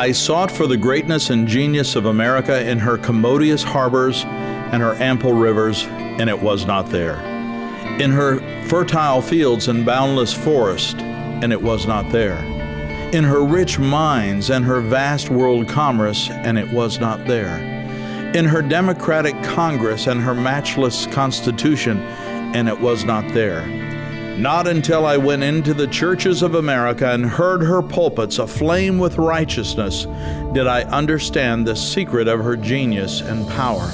I sought for the greatness and genius of America in her commodious harbors and her ample rivers, and it was not there. In her fertile fields and boundless forest, and it was not there. In her rich mines and her vast world commerce, and it was not there. In her democratic Congress and her matchless Constitution, and it was not there not until I went into the churches of America and heard her pulpits aflame with righteousness did I understand the secret of her genius and power.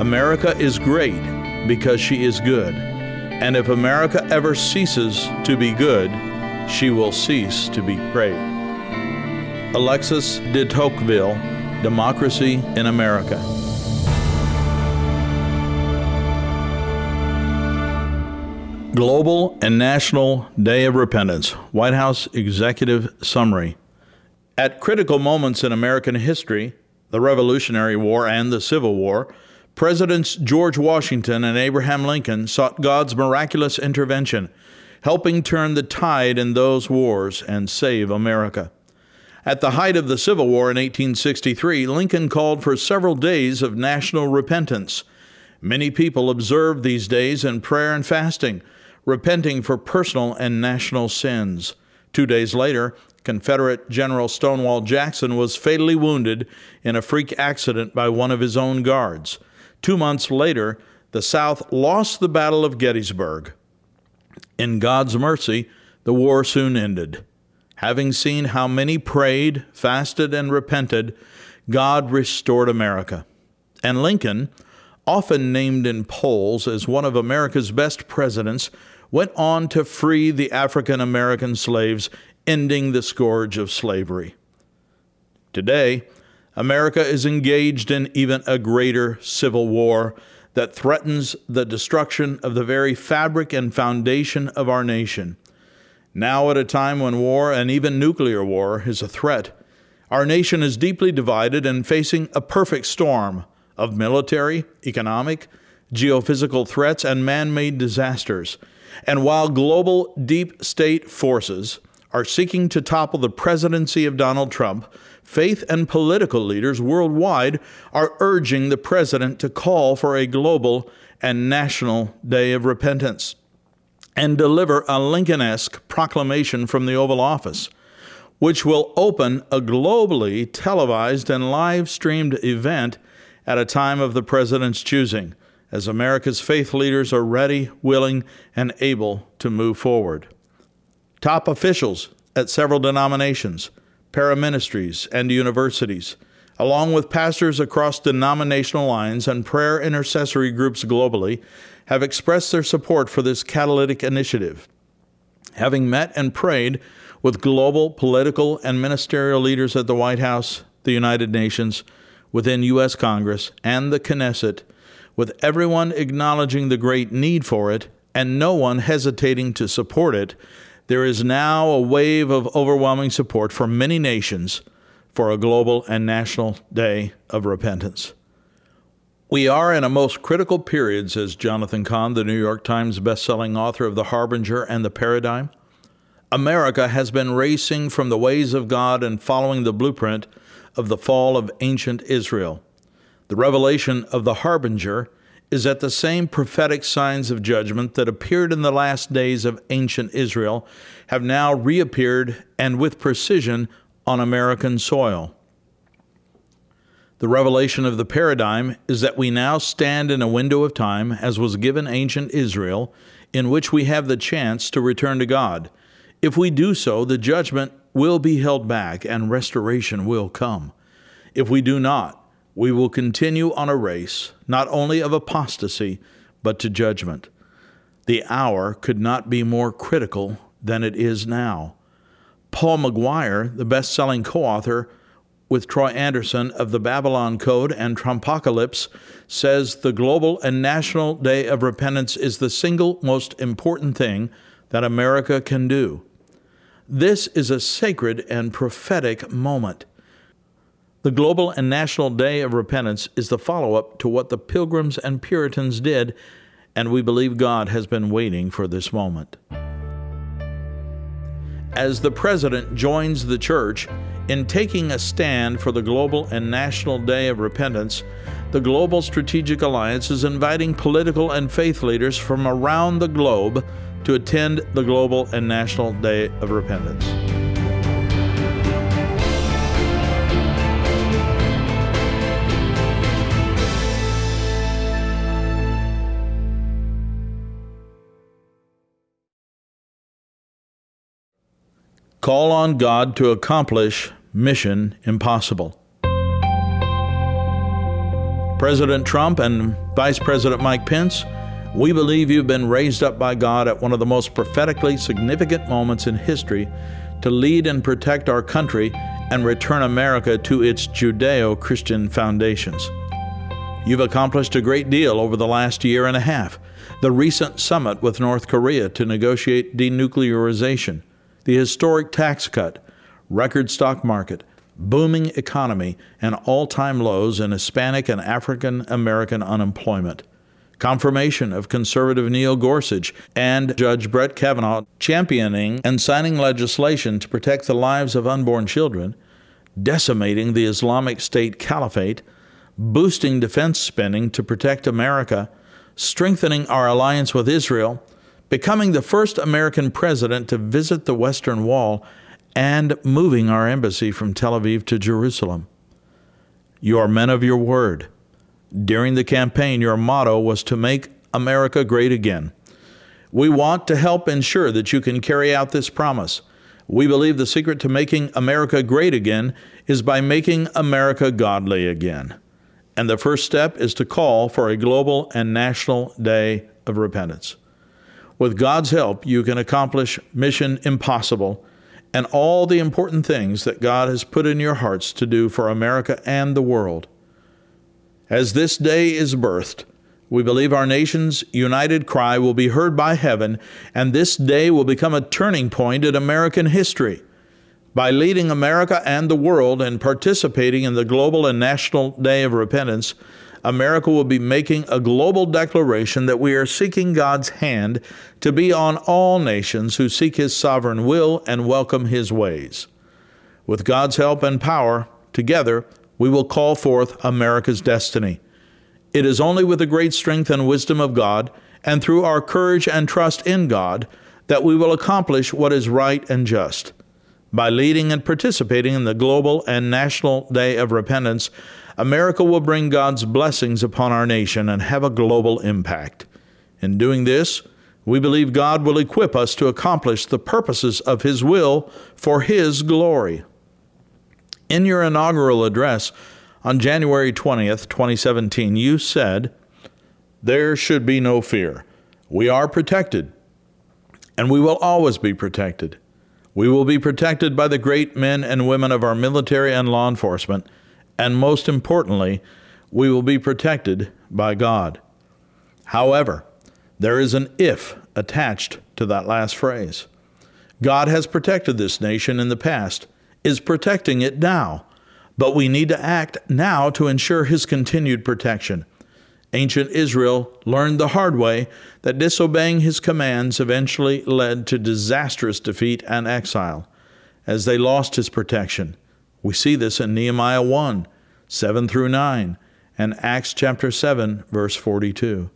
America is great because she is good. And if America ever ceases to be good, she will cease to be great. Alexis de Tocqueville, Democracy in America. Global and National Day of Repentance, White House Executive Summary. At critical moments in American history, the Revolutionary War and the Civil War, Presidents George Washington and Abraham Lincoln sought God's miraculous intervention, helping turn the tide in those wars and save America. At the height of the Civil War in 1863, Lincoln called for several days of national repentance. Many people observed these days in prayer and fasting repenting for personal and national sins. Two days later, Confederate General Stonewall Jackson was fatally wounded in a freak accident by one of his own guards. Two months later, the South lost the Battle of Gettysburg. In God's mercy, the war soon ended. Having seen how many prayed, fasted, and repented, God restored America. And Lincoln, often named in polls as one of America's best presidents, went on to free the African American slaves, ending the scourge of slavery. Today, America is engaged in even a greater civil war that threatens the destruction of the very fabric and foundation of our nation. Now, at a time when war and even nuclear war is a threat, our nation is deeply divided and facing a perfect storm of military, economic, geophysical threats, and man made disasters and while global deep state forces are seeking to topple the presidency of Donald Trump, faith and political leaders worldwide are urging the president to call for a global and national day of repentance and deliver a Lincoln esque proclamation from the Oval Office, which will open a globally televised and live streamed event at a time of the president's choosing as America's faith leaders are ready, willing, and able to move forward. Top officials at several denominations, paraministries, and universities, along with pastors across denominational lines and prayer intercessory groups globally, have expressed their support for this catalytic initiative. Having met and prayed with global political and ministerial leaders at the White House, the United Nations, within U.S. Congress, and the Knesset, with everyone acknowledging the great need for it and no one hesitating to support it, there is now a wave of overwhelming support from many nations for a global and national day of repentance. We are in a most critical period, says Jonathan Cahn, the New York Times bestselling author of The Harbinger and the Paradigm. America has been racing from the ways of God and following the blueprint of the fall of ancient Israel. The revelation of the harbinger is that the same prophetic signs of judgment that appeared in the last days of ancient Israel have now reappeared and with precision on American soil. The revelation of the paradigm is that we now stand in a window of time, as was given ancient Israel, in which we have the chance to return to God. If we do so, the judgment will be held back and restoration will come. If we do not, we will continue on a race, not only of apostasy, but to judgment. The hour could not be more critical than it is now. Paul McGuire, the best selling co author with Troy Anderson of the Babylon Code and Trumpocalypse, says the global and national day of repentance is the single most important thing that America can do. This is a sacred and prophetic moment. The Global and National Day of Repentance is the follow up to what the Pilgrims and Puritans did, and we believe God has been waiting for this moment. as the president joins the church in taking a stand for the global and national day of repentance, the Global Strategic Alliance is inviting political and faith leaders from around the globe to attend the Global and National Day of Repentance. Call on God to accomplish mission impossible. President Trump and Vice President Mike Pence, we believe you've been raised up by God at one of the most prophetically significant moments in history to lead and protect our country and return America to its Judeo Christian foundations. You've accomplished a great deal over the last year and a half. The recent summit with North Korea to negotiate denuclearization the historic tax cut, record stock market, booming economy, and all time lows in Hispanic and African American unemployment. Confirmation of conservative Neil Gorsuch and Judge Brett Kavanaugh championing and signing legislation to protect the lives of unborn children, decimating the Islamic State Caliphate, boosting defense spending to protect America, strengthening our alliance with Israel, becoming the first American president to visit the Western Wall, and moving our embassy from Tel Aviv to Jerusalem. You are men of your word. During the campaign, your motto was to make America great again. We want to help ensure that you can carry out this promise. We believe the secret to making America great again is by making America godly again. And the first step is to call for a global and national day of repentance. With God's help, you can accomplish mission impossible and all the important things that God has put in your hearts to do for America and the world. As this day is birthed, we believe our nation's united cry will be heard by heaven, and this day will become a turning point in American history. By leading America and the world in participating in the global and national day of repentance, America will be making a global declaration that we are seeking God's hand to be on all nations who seek His sovereign will and welcome His ways. With God's help and power, together, we will call forth America's destiny. It is only with the great strength and wisdom of God, and through our courage and trust in God, that we will accomplish what is right and just. By leading and participating in the global and national day of repentance, America will bring God's blessings upon our nation and have a global impact. In doing this, we believe God will equip us to accomplish the purposes of His will for His glory. In your inaugural address on January 20th, 2017, you said, There should be no fear. We are protected, and we will always be protected. We will be protected by the great men and women of our military and law enforcement and most importantly, we will be protected by God. However, there is an if attached to that last phrase. God has protected this nation in the past, is protecting it now, but we need to act now to ensure His continued protection. Ancient Israel learned the hard way that disobeying His commands eventually led to disastrous defeat and exile, as they lost His protection. We see this in Nehemiah 1 7 through 9 and Acts chapter 7 verse 42.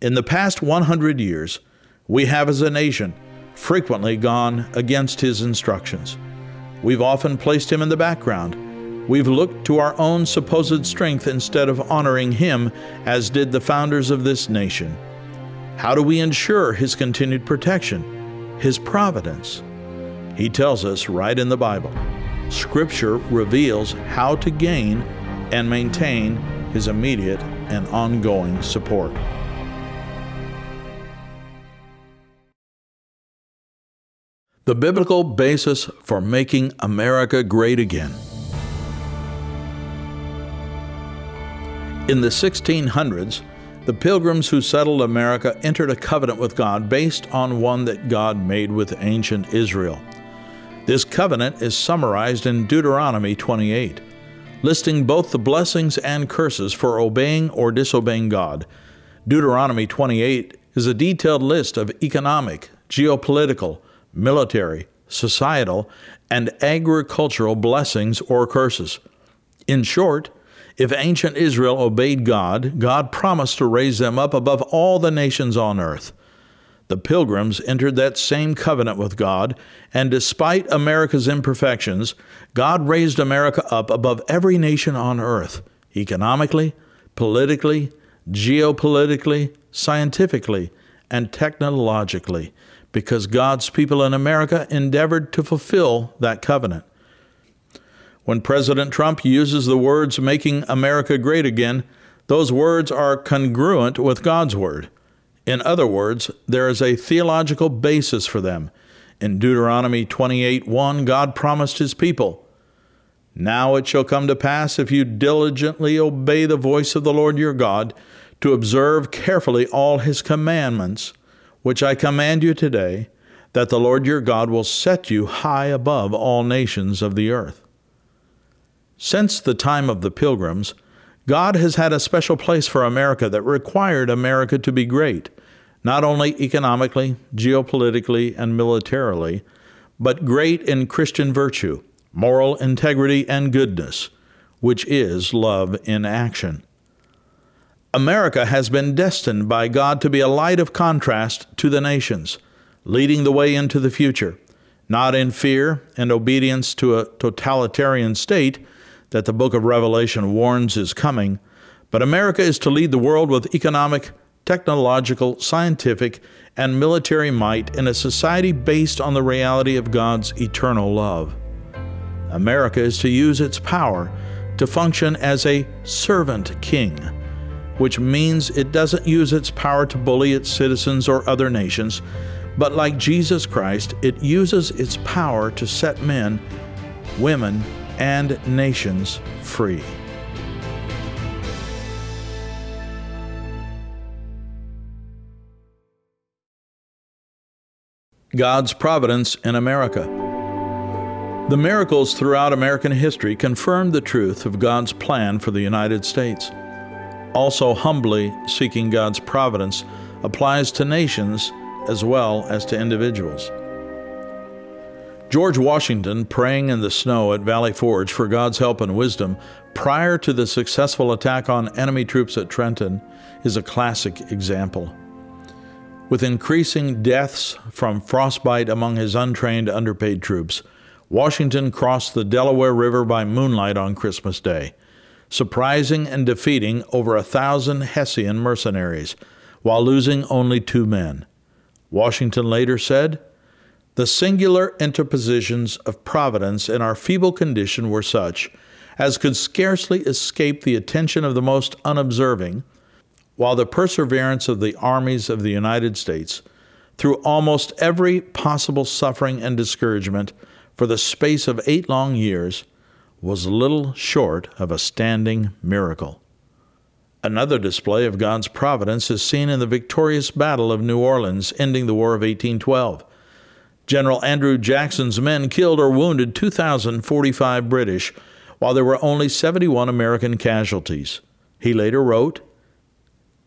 In the past 100 years, we have as a nation frequently gone against his instructions. We've often placed him in the background. We've looked to our own supposed strength instead of honoring him as did the founders of this nation. How do we ensure his continued protection, his providence? He tells us right in the Bible. Scripture reveals how to gain and maintain his immediate and ongoing support. The biblical basis for making America great again. In the 1600s, the pilgrims who settled America entered a covenant with God based on one that God made with ancient Israel. This covenant is summarized in Deuteronomy 28, listing both the blessings and curses for obeying or disobeying God. Deuteronomy 28 is a detailed list of economic, geopolitical, military, societal, and agricultural blessings or curses. In short, if ancient Israel obeyed God, God promised to raise them up above all the nations on earth. The pilgrims entered that same covenant with God, and despite America's imperfections, God raised America up above every nation on earth, economically, politically, geopolitically, scientifically, and technologically, because God's people in America endeavored to fulfill that covenant. When President Trump uses the words making America great again, those words are congruent with God's word. In other words, there is a theological basis for them. In Deuteronomy 28:1, God promised his people, Now it shall come to pass, if you diligently obey the voice of the Lord your God, to observe carefully all his commandments, which I command you today, that the Lord your God will set you high above all nations of the earth. Since the time of the pilgrims, God has had a special place for America that required America to be great, not only economically, geopolitically, and militarily, but great in Christian virtue, moral integrity, and goodness, which is love in action. America has been destined by God to be a light of contrast to the nations, leading the way into the future, not in fear and obedience to a totalitarian state that the book of Revelation warns is coming, but America is to lead the world with economic, technological, scientific, and military might in a society based on the reality of God's eternal love. America is to use its power to function as a servant king, which means it doesn't use its power to bully its citizens or other nations, but like Jesus Christ, it uses its power to set men, women, and nations free. God's providence in America. The miracles throughout American history confirm the truth of God's plan for the United States. Also, humbly seeking God's providence applies to nations as well as to individuals. George Washington praying in the snow at Valley Forge for God's help and wisdom prior to the successful attack on enemy troops at Trenton is a classic example. With increasing deaths from frostbite among his untrained, underpaid troops, Washington crossed the Delaware River by moonlight on Christmas Day, surprising and defeating over a thousand Hessian mercenaries, while losing only two men. Washington later said, the singular interpositions of Providence in our feeble condition were such as could scarcely escape the attention of the most unobserving, while the perseverance of the armies of the United States, through almost every possible suffering and discouragement for the space of eight long years, was little short of a standing miracle. Another display of God's providence is seen in the victorious Battle of New Orleans, ending the War of 1812 General Andrew Jackson's men killed or wounded 2,045 British, while there were only 71 American casualties. He later wrote,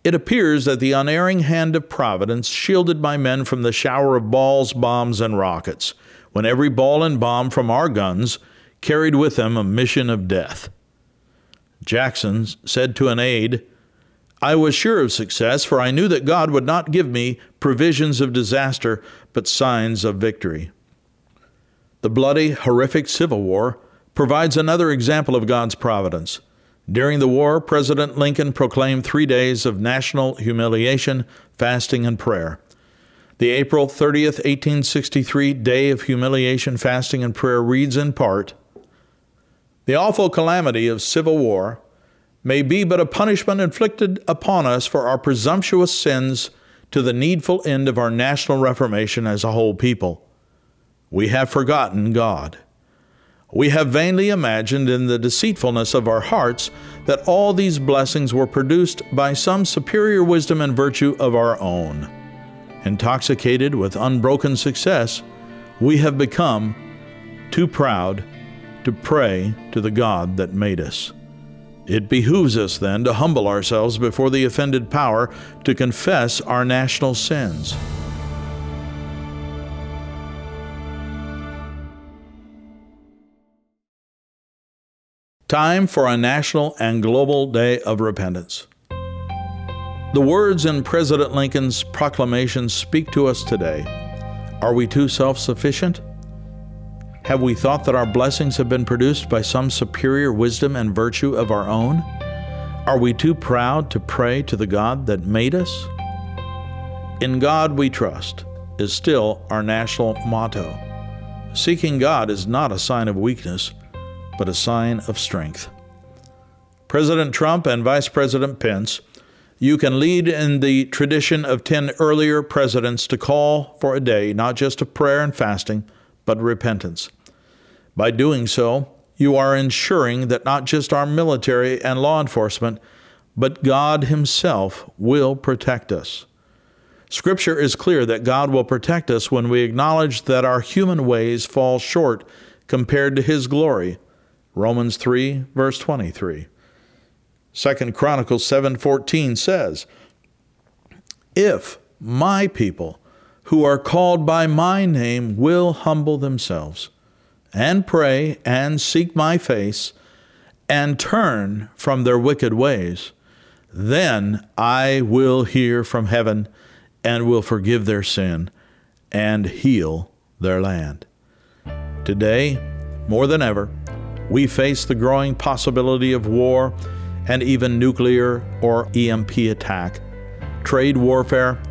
It appears that the unerring hand of Providence shielded my men from the shower of balls, bombs, and rockets, when every ball and bomb from our guns carried with them a mission of death. Jackson said to an aide, I was sure of success, for I knew that God would not give me provisions of disaster, but signs of victory. The bloody, horrific Civil War provides another example of God's providence. During the war, President Lincoln proclaimed three days of national humiliation, fasting, and prayer. The April 30th, 1863 Day of Humiliation, Fasting, and Prayer reads in part The awful calamity of civil war may be but a punishment inflicted upon us for our presumptuous sins to the needful end of our national reformation as a whole people. We have forgotten God. We have vainly imagined in the deceitfulness of our hearts that all these blessings were produced by some superior wisdom and virtue of our own. Intoxicated with unbroken success, we have become too proud to pray to the God that made us. It behooves us then to humble ourselves before the offended power to confess our national sins. Time for a national and global day of repentance. The words in President Lincoln's proclamation speak to us today. Are we too self sufficient? Have we thought that our blessings have been produced by some superior wisdom and virtue of our own? Are we too proud to pray to the God that made us? In God we trust is still our national motto. Seeking God is not a sign of weakness, but a sign of strength. President Trump and Vice President Pence, you can lead in the tradition of 10 earlier presidents to call for a day not just of prayer and fasting, but repentance. By doing so, you are ensuring that not just our military and law enforcement, but God Himself will protect us. Scripture is clear that God will protect us when we acknowledge that our human ways fall short compared to His glory. Romans 3, verse 23. 2 Chronicles 7:14 says, "If my people who are called by my name will humble themselves and pray and seek my face and turn from their wicked ways, then I will hear from heaven and will forgive their sin and heal their land. Today, more than ever, we face the growing possibility of war and even nuclear or EMP attack, trade warfare,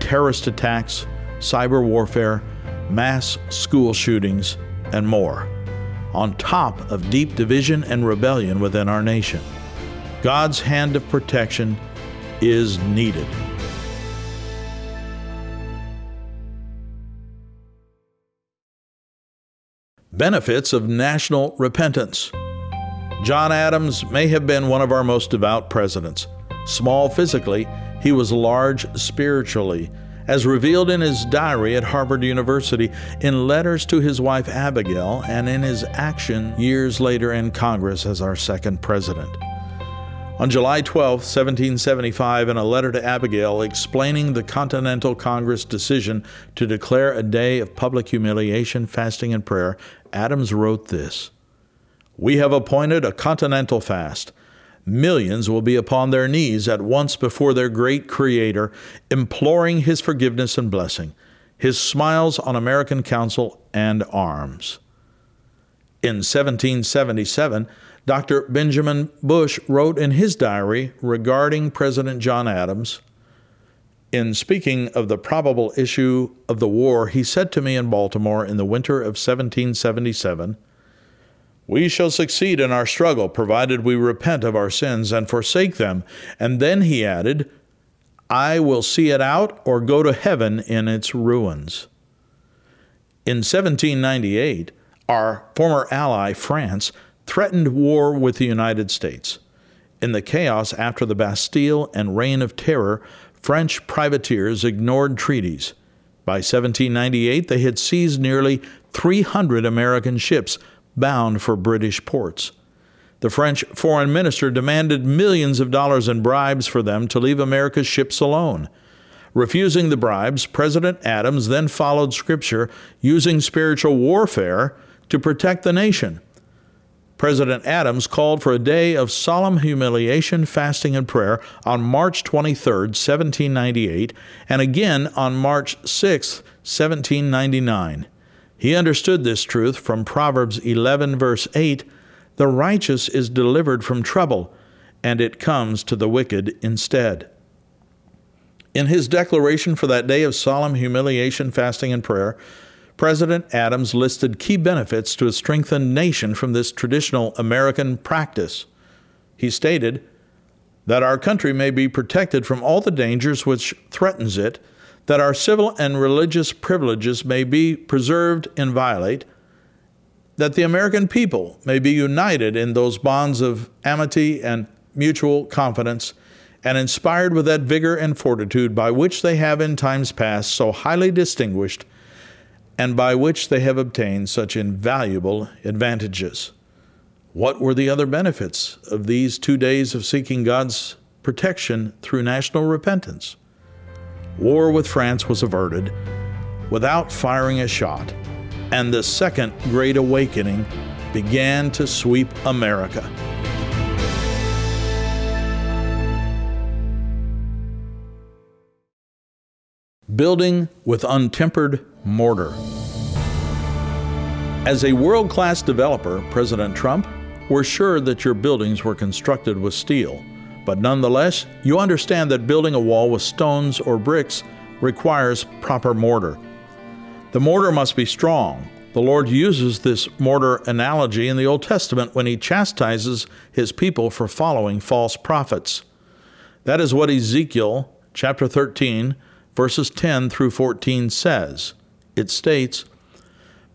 terrorist attacks, cyber warfare, mass school shootings, and more, on top of deep division and rebellion within our nation. God's hand of protection is needed. Benefits of national repentance. John Adams may have been one of our most devout presidents. Small physically, he was large spiritually, as revealed in his diary at Harvard University, in letters to his wife Abigail, and in his action years later in Congress as our second president. On July 12, 1775, in a letter to Abigail explaining the Continental Congress decision to declare a day of public humiliation, fasting, and prayer, Adams wrote this We have appointed a continental fast. Millions will be upon their knees at once before their great Creator, imploring His forgiveness and blessing, His smiles on American counsel and arms. In 1777, Dr. Benjamin Rush wrote in his diary regarding President John Adams In speaking of the probable issue of the war, he said to me in Baltimore in the winter of 1777, We shall succeed in our struggle provided we repent of our sins and forsake them. And then he added, I will see it out or go to heaven in its ruins. In 1798, our former ally, France, threatened war with the United States. In the chaos after the Bastille and Reign of Terror, French privateers ignored treaties. By 1798, they had seized nearly 300 American ships bound for British ports. The French foreign minister demanded millions of dollars in bribes for them to leave America's ships alone. Refusing the bribes, President Adams then followed Scripture, using spiritual warfare to protect the nation. President Adams called for a day of solemn humiliation, fasting, and prayer on March 23, 1798, and again on March 6, 1799. He understood this truth from Proverbs 11, verse 8 The righteous is delivered from trouble, and it comes to the wicked instead. In his declaration for that day of solemn humiliation, fasting, and prayer, President Adams listed key benefits to a strengthened nation from this traditional American practice. He stated that our country may be protected from all the dangers which threatens it, that our civil and religious privileges may be preserved inviolate, that the American people may be united in those bonds of amity and mutual confidence, and inspired with that vigor and fortitude by which they have in times past so highly distinguished and by which they have obtained such invaluable advantages. What were the other benefits of these two days of seeking God's protection through national repentance? war with France was averted without firing a shot, and the Second Great Awakening began to sweep America. Building with Untempered Mortar. As a world class developer, President Trump, we're sure that your buildings were constructed with steel. But nonetheless, you understand that building a wall with stones or bricks requires proper mortar. The mortar must be strong. The Lord uses this mortar analogy in the Old Testament when he chastises his people for following false prophets. That is what Ezekiel chapter 13, verses 10 through 14 says. It states,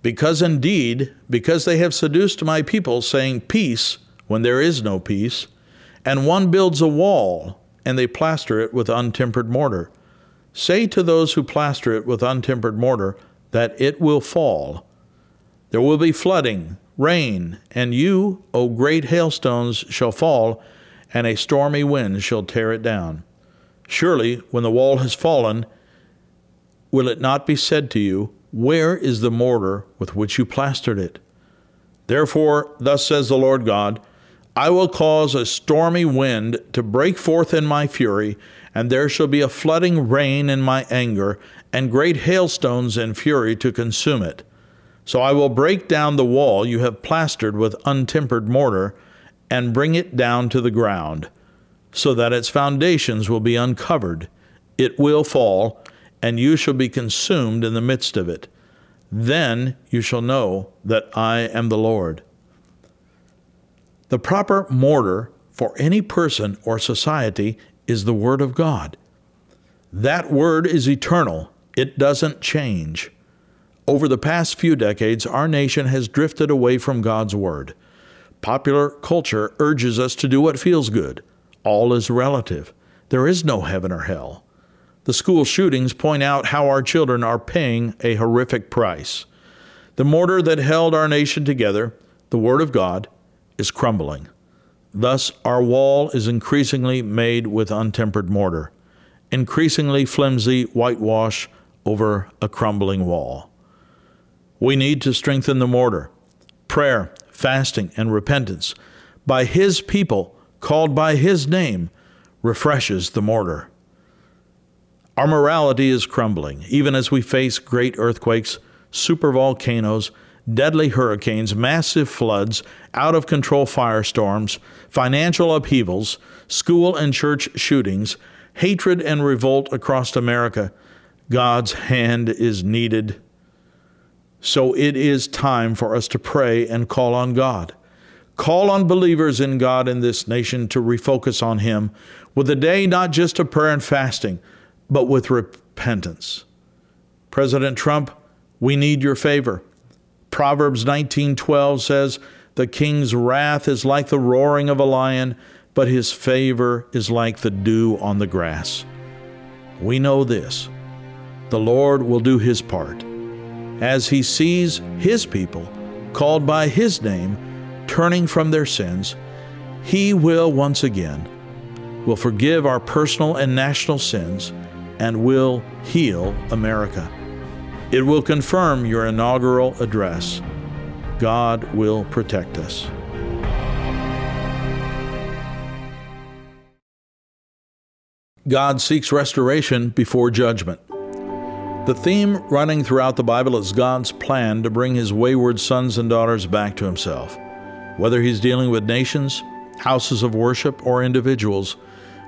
Because indeed, because they have seduced my people, saying peace when there is no peace, and one builds a wall, and they plaster it with untempered mortar. Say to those who plaster it with untempered mortar that it will fall. There will be flooding, rain, and you, O great hailstones, shall fall, and a stormy wind shall tear it down. Surely, when the wall has fallen, will it not be said to you, Where is the mortar with which you plastered it? Therefore, thus says the Lord God, I will cause a stormy wind to break forth in my fury, and there shall be a flooding rain in my anger, and great hailstones in fury to consume it. So I will break down the wall you have plastered with untempered mortar, and bring it down to the ground so that its foundations will be uncovered. It will fall, and you shall be consumed in the midst of it. Then you shall know that I am the Lord. The proper mortar for any person or society is the Word of God. That Word is eternal, it doesn't change. Over the past few decades, our nation has drifted away from God's Word. Popular culture urges us to do what feels good all is relative. There is no heaven or hell. The school shootings point out how our children are paying a horrific price. The mortar that held our nation together, the Word of God, is crumbling. Thus, our wall is increasingly made with untempered mortar, increasingly flimsy whitewash over a crumbling wall. We need to strengthen the mortar. Prayer, fasting, and repentance by His people called by His name, refreshes the mortar. Our morality is crumbling, even as we face great earthquakes, supervolcanoes, deadly hurricanes, massive floods, out of control firestorms, financial upheavals, school and church shootings, hatred and revolt across America. God's hand is needed. So it is time for us to pray and call on God. Call on believers in God in this nation to refocus on Him with a day not just of prayer and fasting, but with repentance. President Trump, we need your favor. Proverbs 19:12 says, "The king's wrath is like the roaring of a lion, but his favor is like the dew on the grass." We know this. The Lord will do his part. As he sees his people called by his name, turning from their sins, He will once again will forgive our personal and national sins and will heal America. It will confirm your inaugural address. God will protect us. God seeks restoration before judgment. The theme running throughout the Bible is God's plan to bring his wayward sons and daughters back to himself. Whether he's dealing with nations, houses of worship, or individuals,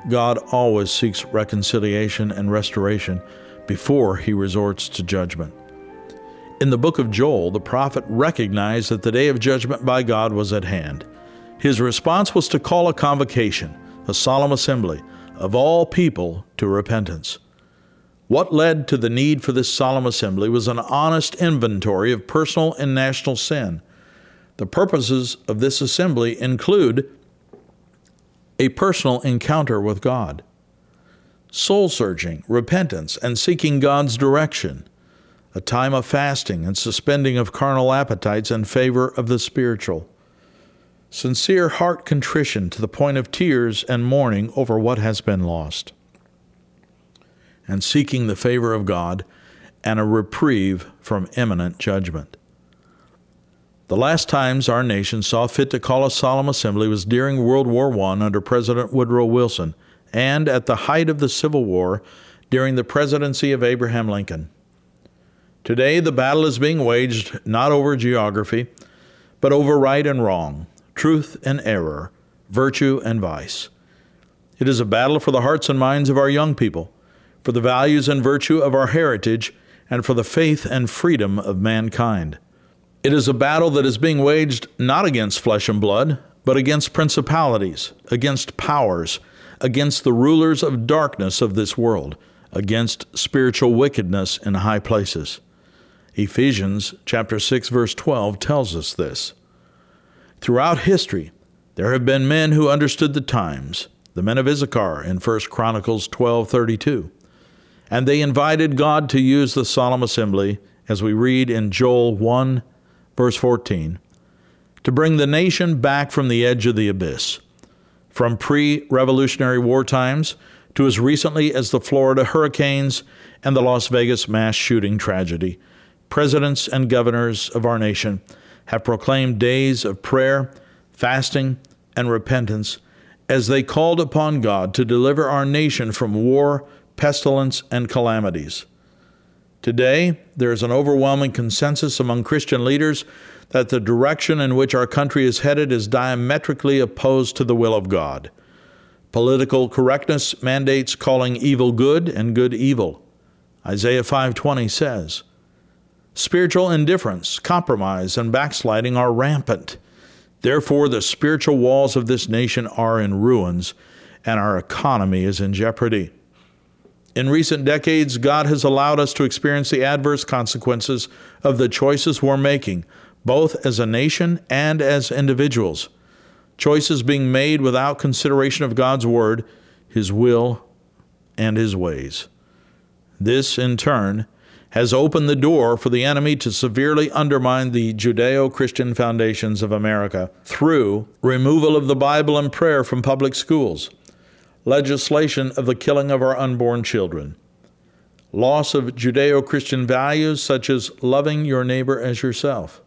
God always seeks reconciliation and restoration before he resorts to judgment. In the book of Joel, the prophet recognized that the day of judgment by God was at hand. His response was to call a convocation, a solemn assembly, of all people to repentance. What led to the need for this solemn assembly was an honest inventory of personal and national sin the purposes of this assembly include a personal encounter with God, soul searching, repentance, and seeking God's direction, a time of fasting and suspending of carnal appetites in favor of the spiritual, sincere heart contrition to the point of tears and mourning over what has been lost, and seeking the favor of God and a reprieve from imminent judgment. The last times our nation saw fit to call a solemn assembly was during World War I under President Woodrow Wilson, and at the height of the Civil War during the presidency of Abraham Lincoln. Today, the battle is being waged not over geography, but over right and wrong, truth and error, virtue and vice. It is a battle for the hearts and minds of our young people, for the values and virtue of our heritage, and for the faith and freedom of mankind. It is a battle that is being waged not against flesh and blood, but against principalities, against powers, against the rulers of darkness of this world, against spiritual wickedness in high places. Ephesians chapter 6 verse 12 tells us this. Throughout history, there have been men who understood the times, the men of Issachar in 1 Chronicles 12:32. And they invited God to use the solemn assembly as we read in Joel 1 verse 14 to bring the nation back from the edge of the abyss. From pre-revolutionary war times to as recently as the Florida hurricanes and the Las Vegas mass shooting tragedy, presidents and governors of our nation have proclaimed days of prayer, fasting, and repentance as they called upon God to deliver our nation from war, pestilence, and calamities. Today, there is an overwhelming consensus among Christian leaders that the direction in which our country is headed is diametrically opposed to the will of God. Political correctness mandates calling evil good and good evil. Isaiah 5:20 says, Spiritual indifference, compromise, and backsliding are rampant. Therefore, the spiritual walls of this nation are in ruins, and our economy is in jeopardy. In recent decades, God has allowed us to experience the adverse consequences of the choices we're making, both as a nation and as individuals. Choices being made without consideration of God's Word, His will, and His ways. This, in turn, has opened the door for the enemy to severely undermine the Judeo Christian foundations of America through removal of the Bible and prayer from public schools, legislation of the killing of our unborn children, loss of Judeo Christian values such as loving your neighbor as yourself,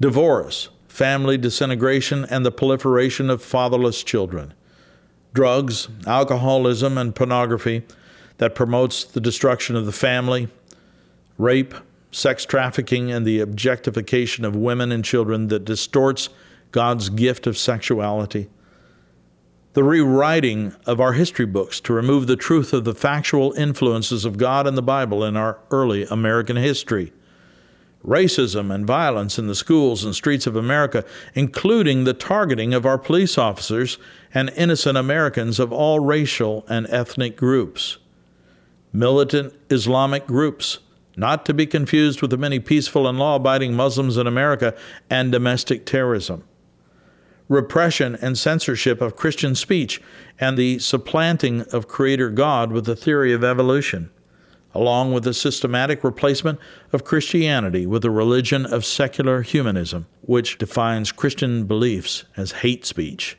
divorce, family disintegration, and the proliferation of fatherless children, drugs, alcoholism, and pornography that promotes the destruction of the family. Rape, sex trafficking, and the objectification of women and children that distorts God's gift of sexuality. The rewriting of our history books to remove the truth of the factual influences of God and the Bible in our early American history. Racism and violence in the schools and streets of America, including the targeting of our police officers and innocent Americans of all racial and ethnic groups. Militant Islamic groups not to be confused with the many peaceful and law abiding Muslims in America, and domestic terrorism. Repression and censorship of Christian speech, and the supplanting of Creator God with the theory of evolution, along with the systematic replacement of Christianity with a religion of secular humanism, which defines Christian beliefs as hate speech,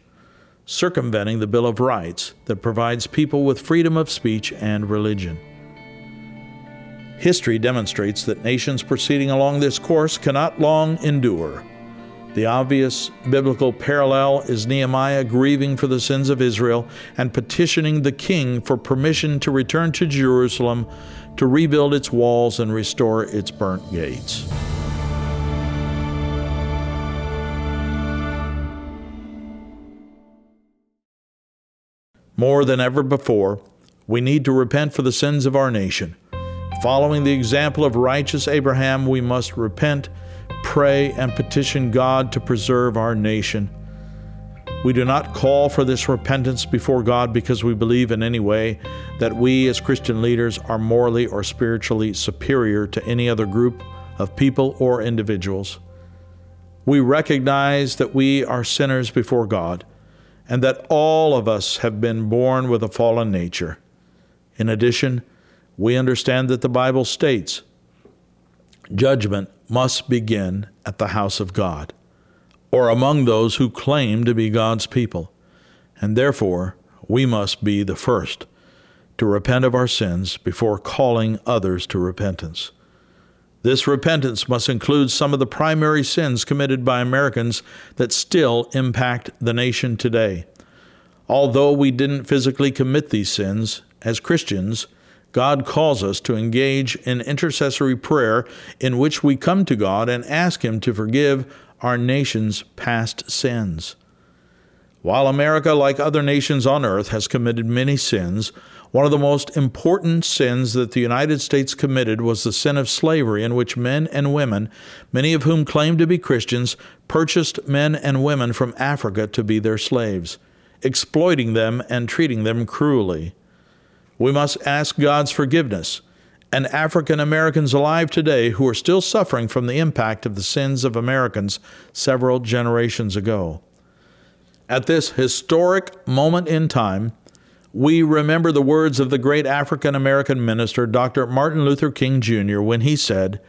circumventing the Bill of Rights that provides people with freedom of speech and religion. History demonstrates that nations proceeding along this course cannot long endure. The obvious biblical parallel is Nehemiah grieving for the sins of Israel and petitioning the king for permission to return to Jerusalem to rebuild its walls and restore its burnt gates. More than ever before, we need to repent for the sins of our nation. Following the example of righteous Abraham, we must repent, pray, and petition God to preserve our nation. We do not call for this repentance before God because we believe in any way that we as Christian leaders are morally or spiritually superior to any other group of people or individuals. We recognize that we are sinners before God and that all of us have been born with a fallen nature. In addition, we understand that the Bible states judgment must begin at the house of God, or among those who claim to be God's people, and therefore we must be the first to repent of our sins before calling others to repentance. This repentance must include some of the primary sins committed by Americans that still impact the nation today. Although we didn't physically commit these sins, as Christians, God calls us to engage in intercessory prayer in which we come to God and ask Him to forgive our nation's past sins. While America, like other nations on earth, has committed many sins, one of the most important sins that the United States committed was the sin of slavery, in which men and women, many of whom claimed to be Christians, purchased men and women from Africa to be their slaves, exploiting them and treating them cruelly. We must ask God's forgiveness. And African Americans alive today who are still suffering from the impact of the sins of Americans several generations ago. At this historic moment in time, we remember the words of the great African American minister, Dr. Martin Luther King Jr., when he said,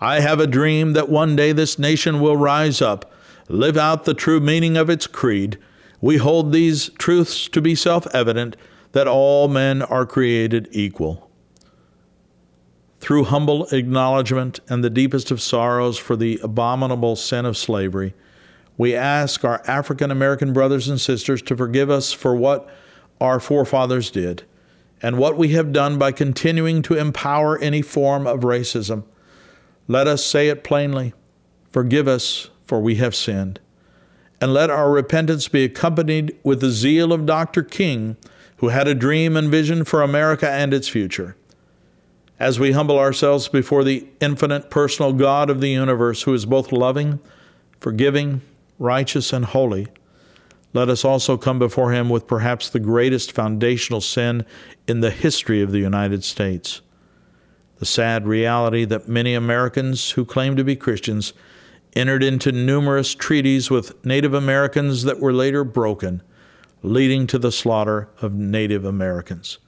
I have a dream that one day this nation will rise up, live out the true meaning of its creed. We hold these truths to be self evident that all men are created equal. Through humble acknowledgement and the deepest of sorrows for the abominable sin of slavery, we ask our African American brothers and sisters to forgive us for what our forefathers did and what we have done by continuing to empower any form of racism. Let us say it plainly Forgive us, for we have sinned. And let our repentance be accompanied with the zeal of Dr. King who had a dream and vision for America and its future. As we humble ourselves before the infinite personal God of the universe, who is both loving, forgiving, righteous, and holy, let us also come before Him with perhaps the greatest foundational sin in the history of the United States the sad reality that many Americans who claim to be Christians entered into numerous treaties with Native Americans that were later broken leading to the slaughter of Native Americans.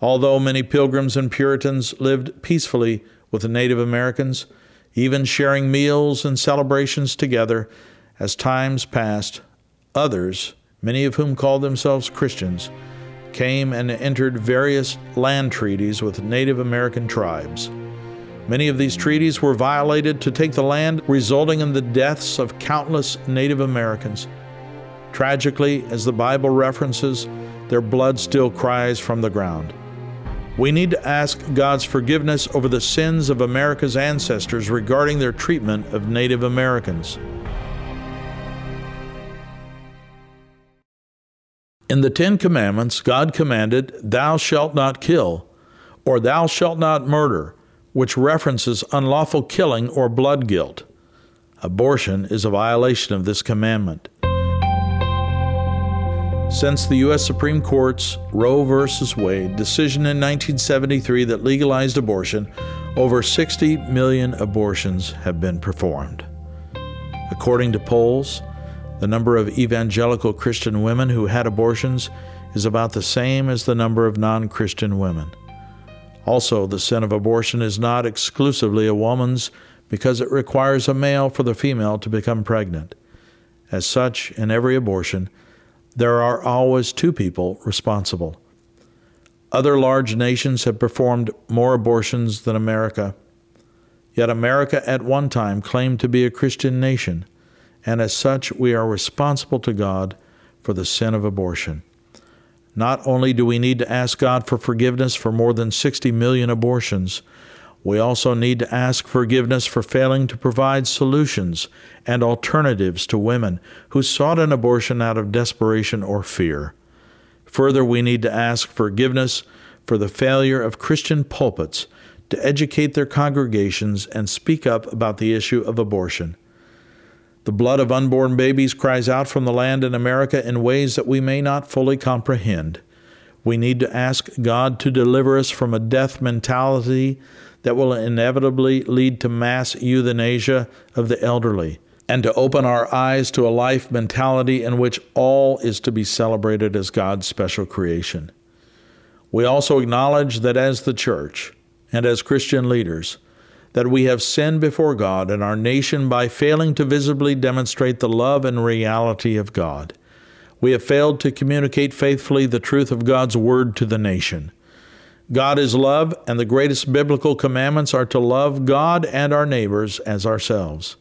Although many pilgrims and Puritans lived peacefully with the Native Americans, even sharing meals and celebrations together, as times passed, others, many of whom called themselves Christians, came and entered various land treaties with Native American tribes. Many of these treaties were violated to take the land, resulting in the deaths of countless Native Americans. Tragically, as the Bible references, their blood still cries from the ground. We need to ask God's forgiveness over the sins of America's ancestors regarding their treatment of Native Americans. In the Ten Commandments, God commanded, Thou shalt not kill, or Thou shalt not murder, which references unlawful killing or blood guilt. Abortion is a violation of this commandment. Since the U.S. Supreme Court's Roe v. Wade decision in 1973 that legalized abortion, over 60 million abortions have been performed. According to polls, the number of evangelical Christian women who had abortions is about the same as the number of non Christian women. Also, the sin of abortion is not exclusively a woman's because it requires a male for the female to become pregnant. As such, in every abortion, there are always two people responsible. Other large nations have performed more abortions than America. Yet America at one time claimed to be a Christian nation, and as such we are responsible to God for the sin of abortion. Not only do we need to ask God for forgiveness for more than 60 million abortions, we also need to ask forgiveness for failing to provide solutions and alternatives to women who sought an abortion out of desperation or fear. Further, we need to ask forgiveness for the failure of Christian pulpits to educate their congregations and speak up about the issue of abortion. The blood of unborn babies cries out from the land in America in ways that we may not fully comprehend. We need to ask God to deliver us from a death mentality that will inevitably lead to mass euthanasia of the elderly, and to open our eyes to a life mentality in which all is to be celebrated as God's special creation. We also acknowledge that as the church and as Christian leaders, that we have sinned before God and our nation by failing to visibly demonstrate the love and reality of God. We have failed to communicate faithfully the truth of God's word to the nation. God is love, and the greatest biblical commandments are to love God and our neighbors as ourselves.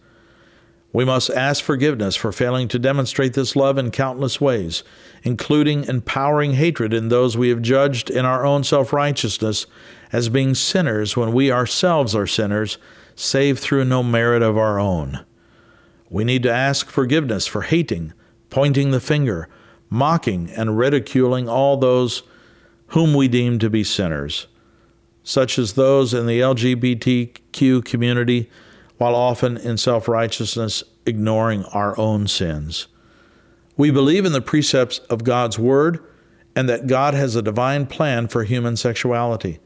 We must ask forgiveness for failing to demonstrate this love in countless ways, including empowering hatred in those we have judged in our own self righteousness as being sinners when we ourselves are sinners, saved through no merit of our own. We need to ask forgiveness for hating, pointing the finger, mocking, and ridiculing all those whom we deem to be sinners, such as those in the LGBTQ community while often in self righteousness ignoring our own sins. We believe in the precepts of God's Word and that God has a divine plan for human sexuality.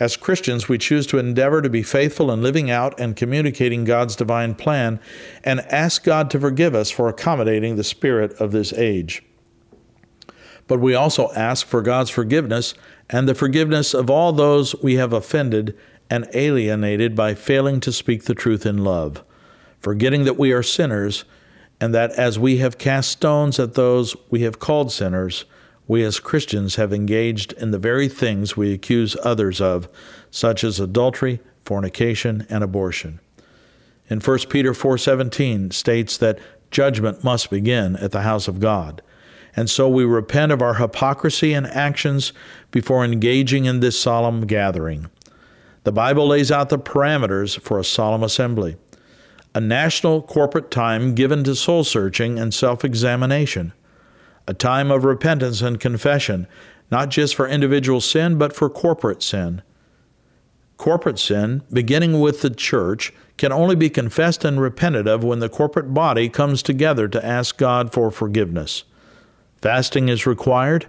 As Christians, we choose to endeavor to be faithful in living out and communicating God's divine plan and ask God to forgive us for accommodating the spirit of this age. But we also ask for God's forgiveness and the forgiveness of all those we have offended and alienated by failing to speak the truth in love, forgetting that we are sinners, and that as we have cast stones at those we have called sinners, we as Christians have engaged in the very things we accuse others of, such as adultery, fornication, and abortion. In 1 Peter 4:17 states that judgment must begin at the house of God. And so we repent of our hypocrisy and actions before engaging in this solemn gathering. The Bible lays out the parameters for a solemn assembly a national corporate time given to soul searching and self examination, a time of repentance and confession, not just for individual sin, but for corporate sin. Corporate sin, beginning with the church, can only be confessed and repented of when the corporate body comes together to ask God for forgiveness. Fasting is required,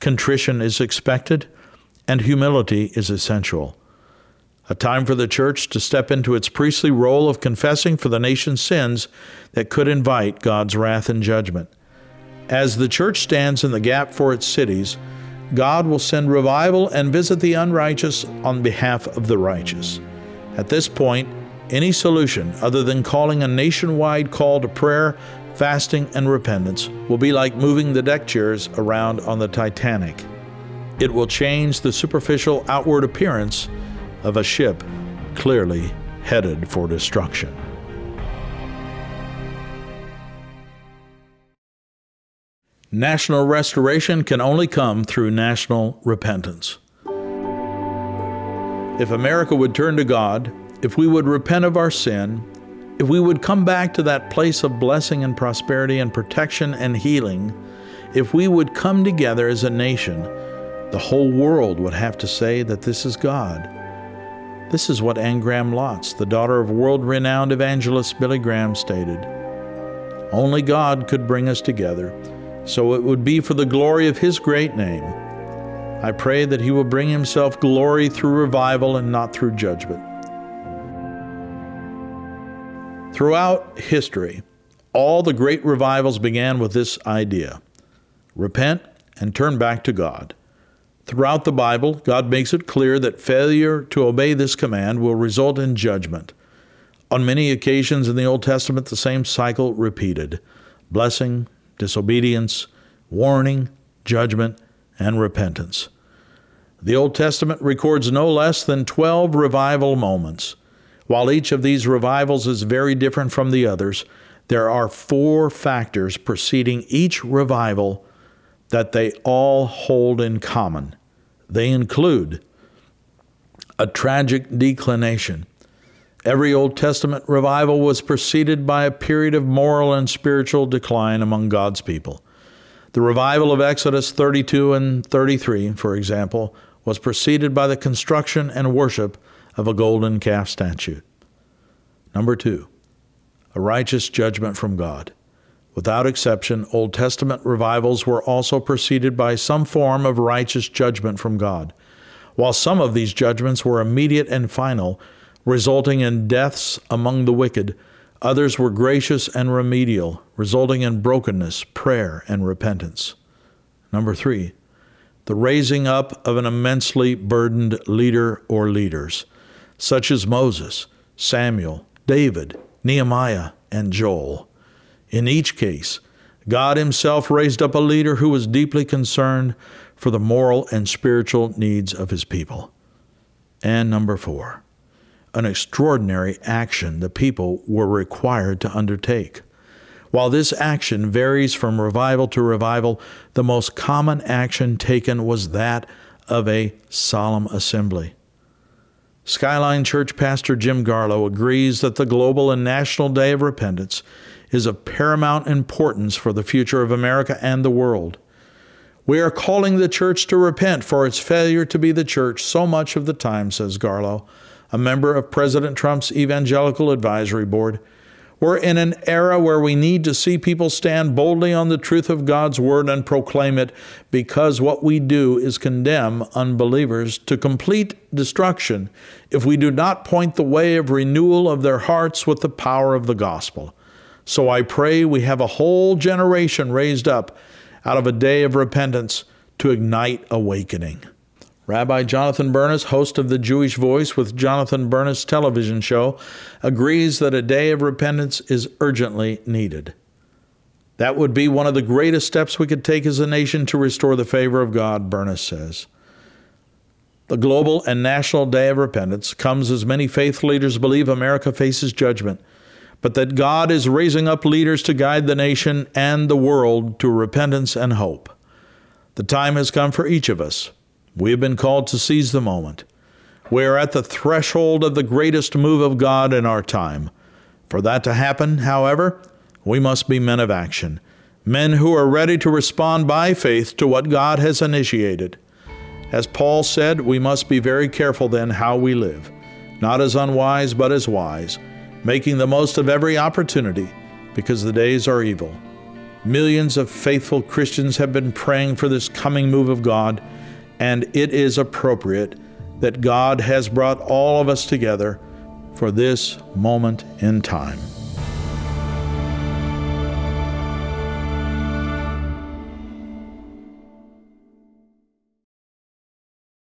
contrition is expected, and humility is essential a time for the church to step into its priestly role of confessing for the nation's sins that could invite God's wrath and judgment. As the church stands in the gap for its cities, God will send revival and visit the unrighteous on behalf of the righteous. At this point, any solution other than calling a nationwide call to prayer, fasting, and repentance will be like moving the deck chairs around on the Titanic. It will change the superficial outward appearance of a ship clearly headed for destruction. National restoration can only come through national repentance. If America would turn to God, if we would repent of our sin, if we would come back to that place of blessing and prosperity and protection and healing, if we would come together as a nation, the whole world would have to say that this is God. This is what Anne Graham Lotz, the daughter of world renowned evangelist Billy Graham, stated. Only God could bring us together, so it would be for the glory of His great name. I pray that He will bring Himself glory through revival and not through judgment. Throughout history, all the great revivals began with this idea repent and turn back to God. Throughout the Bible, God makes it clear that failure to obey this command will result in judgment. On many occasions in the Old Testament, the same cycle repeated blessing, disobedience, warning, judgment, and repentance. The Old Testament records no less than 12 revival moments. While each of these revivals is very different from the others, there are four factors preceding each revival that they all hold in common. They include a tragic declination. Every Old Testament revival was preceded by a period of moral and spiritual decline among God's people. The revival of Exodus 32 and 33, for example, was preceded by the construction and worship of a golden calf statue. Number two, a righteous judgment from God. Without exception, Old Testament revivals were also preceded by some form of righteous judgment from God. While some of these judgments were immediate and final, resulting in deaths among the wicked, others were gracious and remedial, resulting in brokenness, prayer, and repentance. Number three, the raising up of an immensely burdened leader or leaders, such as Moses, Samuel, David, Nehemiah, and Joel. In each case, God Himself raised up a leader who was deeply concerned for the moral and spiritual needs of His people. And number four, an extraordinary action the people were required to undertake. While this action varies from revival to revival, the most common action taken was that of a solemn assembly. Skyline Church pastor Jim Garlow agrees that the global and national day of repentance is of paramount importance for the future of America and the world. We are calling the church to repent for its failure to be the church so much of the time, says Garlow, a member of President Trump's Evangelical Advisory Board. We're in an era where we need to see people stand boldly on the truth of God's Word and proclaim it because what we do is condemn unbelievers to complete destruction if we do not point the way of renewal of their hearts with the power of the gospel. So I pray we have a whole generation raised up out of a day of repentance to ignite awakening. Rabbi Jonathan Bernis, host of the Jewish Voice with Jonathan Bernis television show, agrees that a day of repentance is urgently needed. That would be one of the greatest steps we could take as a nation to restore the favor of God, Bernis says. The global and national day of repentance comes as many faith leaders believe America faces judgment, but that God is raising up leaders to guide the nation and the world to repentance and hope. The time has come for each of us we have been called to seize the moment. We are at the threshold of the greatest move of God in our time. For that to happen, however, we must be men of action, men who are ready to respond by faith to what God has initiated. As Paul said, we must be very careful then how we live, not as unwise, but as wise, making the most of every opportunity, because the days are evil. Millions of faithful Christians have been praying for this coming move of God and it is appropriate that God has brought all of us together for this moment in time.